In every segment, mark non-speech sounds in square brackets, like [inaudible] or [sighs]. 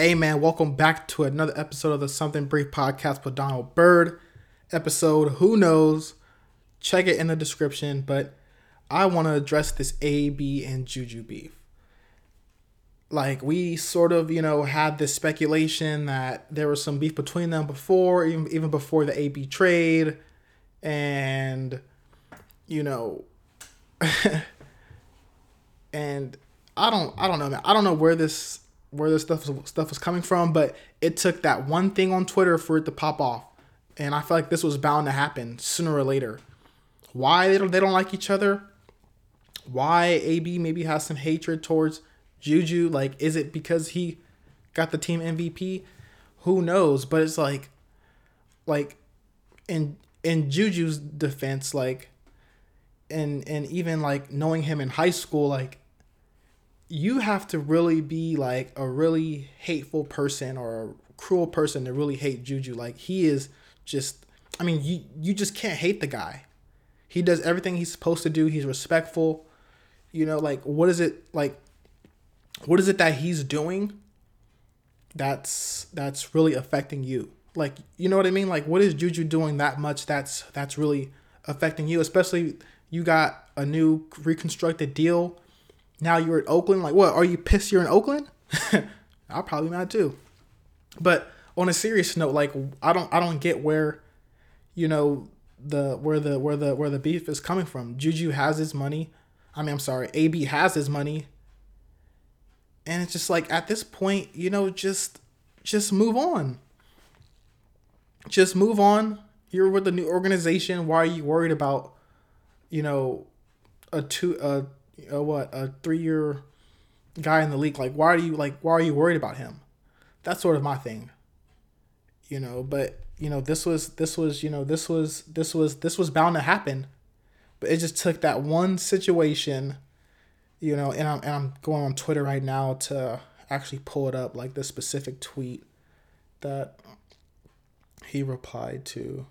Hey man, welcome back to another episode of the Something Brief podcast with Donald Bird. Episode Who Knows? Check it in the description, but I want to address this AB and Juju beef. Like, we sort of, you know, had this speculation that there was some beef between them before, even, even before the AB trade. And, you know, [laughs] and I don't, I don't know, man. I don't know where this where this stuff stuff was coming from, but it took that one thing on Twitter for it to pop off, and I feel like this was bound to happen sooner or later. Why they don't they don't like each other? Why AB maybe has some hatred towards Juju? Like, is it because he got the team MVP? Who knows? But it's like, like, in in Juju's defense, like, and and even like knowing him in high school, like you have to really be like a really hateful person or a cruel person to really hate Juju. Like he is just I mean, you you just can't hate the guy. He does everything he's supposed to do. He's respectful. You know, like what is it like what is it that he's doing that's that's really affecting you? Like, you know what I mean? Like what is Juju doing that much that's that's really affecting you, especially you got a new reconstructed deal now you're in Oakland. Like, what? Are you pissed you're in Oakland? [laughs] I'll probably mad too. But on a serious note, like I don't I don't get where, you know, the where the where the where the beef is coming from. Juju has his money. I mean, I'm sorry, AB has his money. And it's just like at this point, you know, just just move on. Just move on. You're with a new organization. Why are you worried about, you know, a two a a what a three year guy in the league. Like, why are you like why are you worried about him? That's sort of my thing. You know, but you know this was this was you know this was this was this was bound to happen, but it just took that one situation. You know, and I'm and I'm going on Twitter right now to actually pull it up, like the specific tweet that he replied to.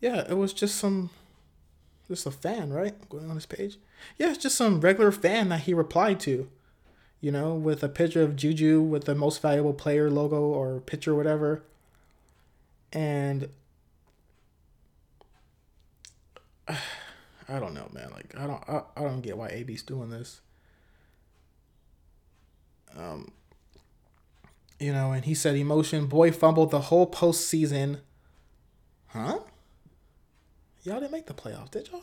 Yeah, it was just some just a fan, right? Going on his page. Yeah, it's just some regular fan that he replied to. You know, with a picture of Juju with the most valuable player logo or picture or whatever. And [sighs] I don't know, man. Like I don't I, I don't get why AB's doing this. Um you know, and he said emotion, boy fumbled the whole postseason. Huh? Y'all didn't make the playoffs, did y'all?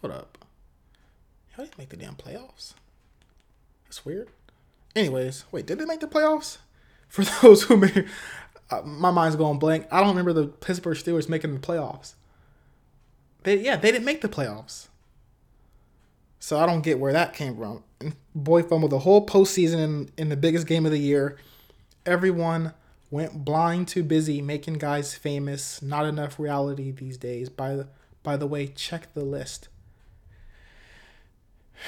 Hold up. Y'all didn't make the damn playoffs. That's weird. Anyways, wait, did they make the playoffs? [laughs] For those who may, uh, my mind's going blank. I don't remember the Pittsburgh Steelers making the playoffs. They yeah, they didn't make the playoffs. So I don't get where that came from. Boy fumbled the whole postseason in, in the biggest game of the year. Everyone went blind too busy making guys famous. Not enough reality these days. By the by the way, check the list. [sighs]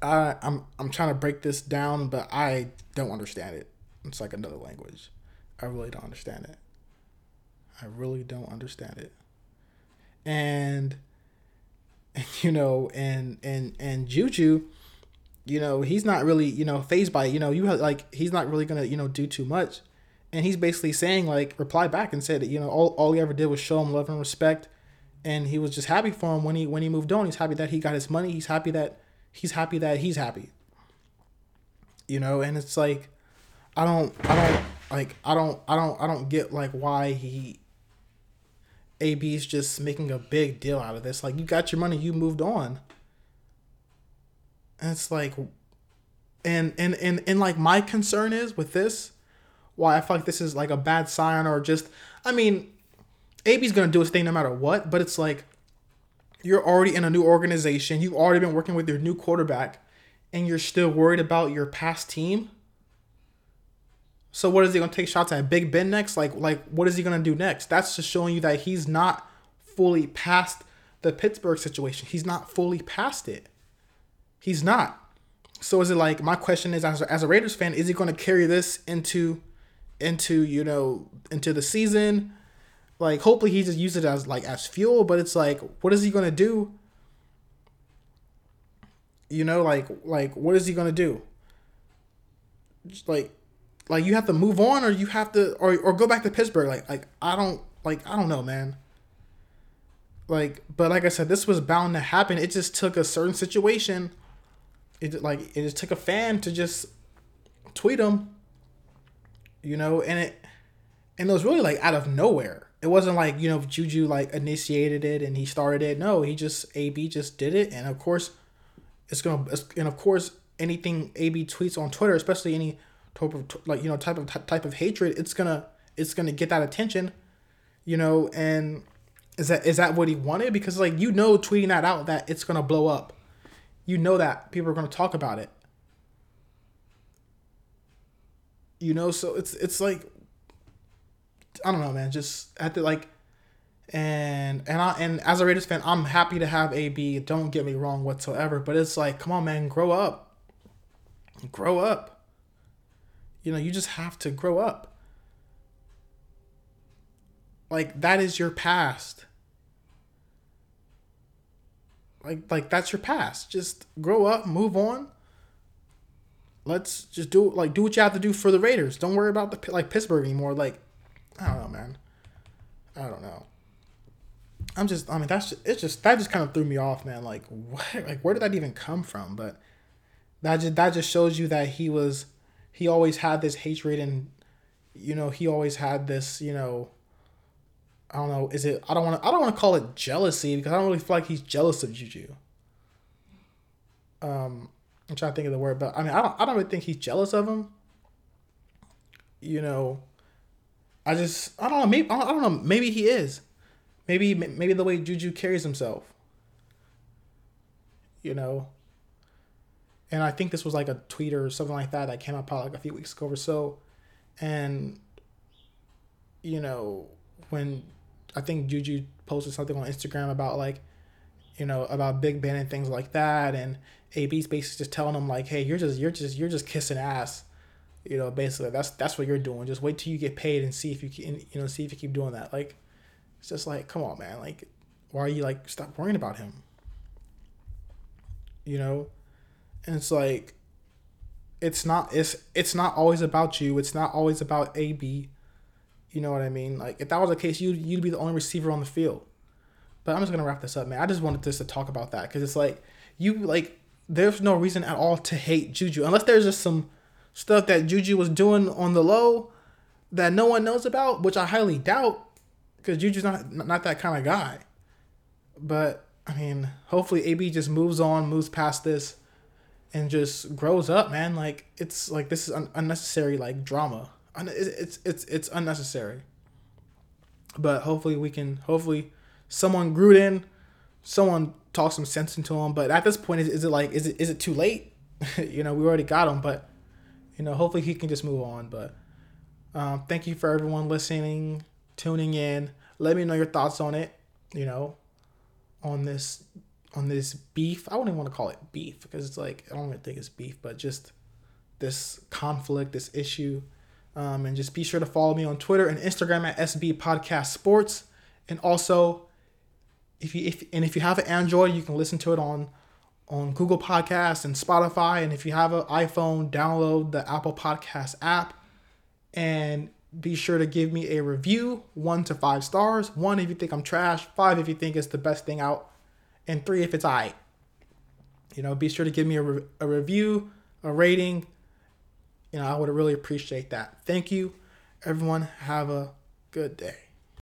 I I'm I'm trying to break this down, but I don't understand it. It's like another language. I really don't understand it. I really don't understand it. And, and [laughs] you know, and and and Juju you know, he's not really, you know, phased by, it. you know, you have like he's not really gonna, you know, do too much. And he's basically saying like reply back and said that, you know, all, all he ever did was show him love and respect. And he was just happy for him when he when he moved on. He's happy that he got his money. He's happy that he's happy that he's happy. You know, and it's like I don't I don't like I don't I don't I don't get like why he AB's just making a big deal out of this. Like you got your money, you moved on. And it's like and and and and like my concern is with this, why I feel like this is like a bad sign or just I mean, AB's gonna do his thing no matter what, but it's like you're already in a new organization, you've already been working with your new quarterback, and you're still worried about your past team. So what is he gonna take shots at Big Ben next? Like like what is he gonna do next? That's just showing you that he's not fully past the Pittsburgh situation. He's not fully past it. He's not. So is it like my question is as a, as a Raiders fan, is he going to carry this into into you know into the season? Like hopefully he just use it as like as fuel, but it's like what is he going to do? You know, like like what is he going to do? Just like like you have to move on or you have to or or go back to Pittsburgh. Like like I don't like I don't know, man. Like but like I said, this was bound to happen. It just took a certain situation. It like it just took a fan to just tweet him. You know, and it and it was really like out of nowhere. It wasn't like, you know, Juju like initiated it and he started it. No, he just AB just did it and of course it's to and of course anything AB tweets on Twitter, especially any type of like you know type of type of hatred, it's gonna it's gonna get that attention, you know. And is that is that what he wanted? Because like you know, tweeting that out that it's gonna blow up, you know that people are gonna talk about it. You know, so it's it's like I don't know, man. Just at the like, and and I and as a Raiders fan, I'm happy to have AB. Don't get me wrong whatsoever, but it's like, come on, man, grow up. Grow up. You know, you just have to grow up. Like that is your past. Like like that's your past. Just grow up, move on. Let's just do like do what you have to do for the Raiders. Don't worry about the like Pittsburgh anymore. Like I don't know, man. I don't know. I'm just I mean that's just, it's just that just kind of threw me off, man. Like what [laughs] like where did that even come from? But that just that just shows you that he was he always had this hatred and you know he always had this you know I don't know is it I don't want to I don't want to call it jealousy because I don't really feel like he's jealous of Juju. Um, I'm trying to think of the word, but I mean I don't I don't really think he's jealous of him. You know, I just I don't know maybe I don't know maybe he is, maybe maybe the way Juju carries himself. You know, and I think this was like a tweet or something like that that came up like a few weeks ago or so, and you know when I think Juju posted something on Instagram about like, you know, about Big Ben and things like that, and AB's basically just telling him like, hey, you're just you're just you're just kissing ass, you know, basically that's that's what you're doing. Just wait till you get paid and see if you can you know see if you keep doing that. Like, it's just like, come on, man, like, why are you like stop worrying about him? You know and it's like it's not it's it's not always about you it's not always about ab you know what i mean? Like if that was the case you you'd be the only receiver on the field. But i'm just gonna wrap this up man. I just wanted just to talk about that because it's like you like there's no reason at all to hate juju. Unless there's just some stuff that juju was doing on the low that no one knows about which i highly doubt because juju's not not that kind of guy. But i mean hopefully ab just moves on moves past this and just grows up, man. Like it's like this is un- unnecessary like drama. It's it's it's unnecessary. But hopefully we can hopefully someone Gruden, someone talk some sense into him. But at this point, is, is it like is it is it too late? [laughs] you know, we already got him, but you know, hopefully he can just move on. But um, thank you for everyone listening, tuning in. Let me know your thoughts on it. You know, on this on this beef. I wouldn't want to call it beef because it's like I don't even think it's beef, but just this conflict, this issue. Um, and just be sure to follow me on Twitter and Instagram at SB Podcast Sports. And also, if you if and if you have an Android, you can listen to it on on Google Podcasts and Spotify. And if you have an iPhone, download the Apple Podcast app. And be sure to give me a review, one to five stars. One if you think I'm trash, five if you think it's the best thing out and three if it's I. You know, be sure to give me a, re- a review, a rating. You know, I would really appreciate that. Thank you. Everyone, have a good day.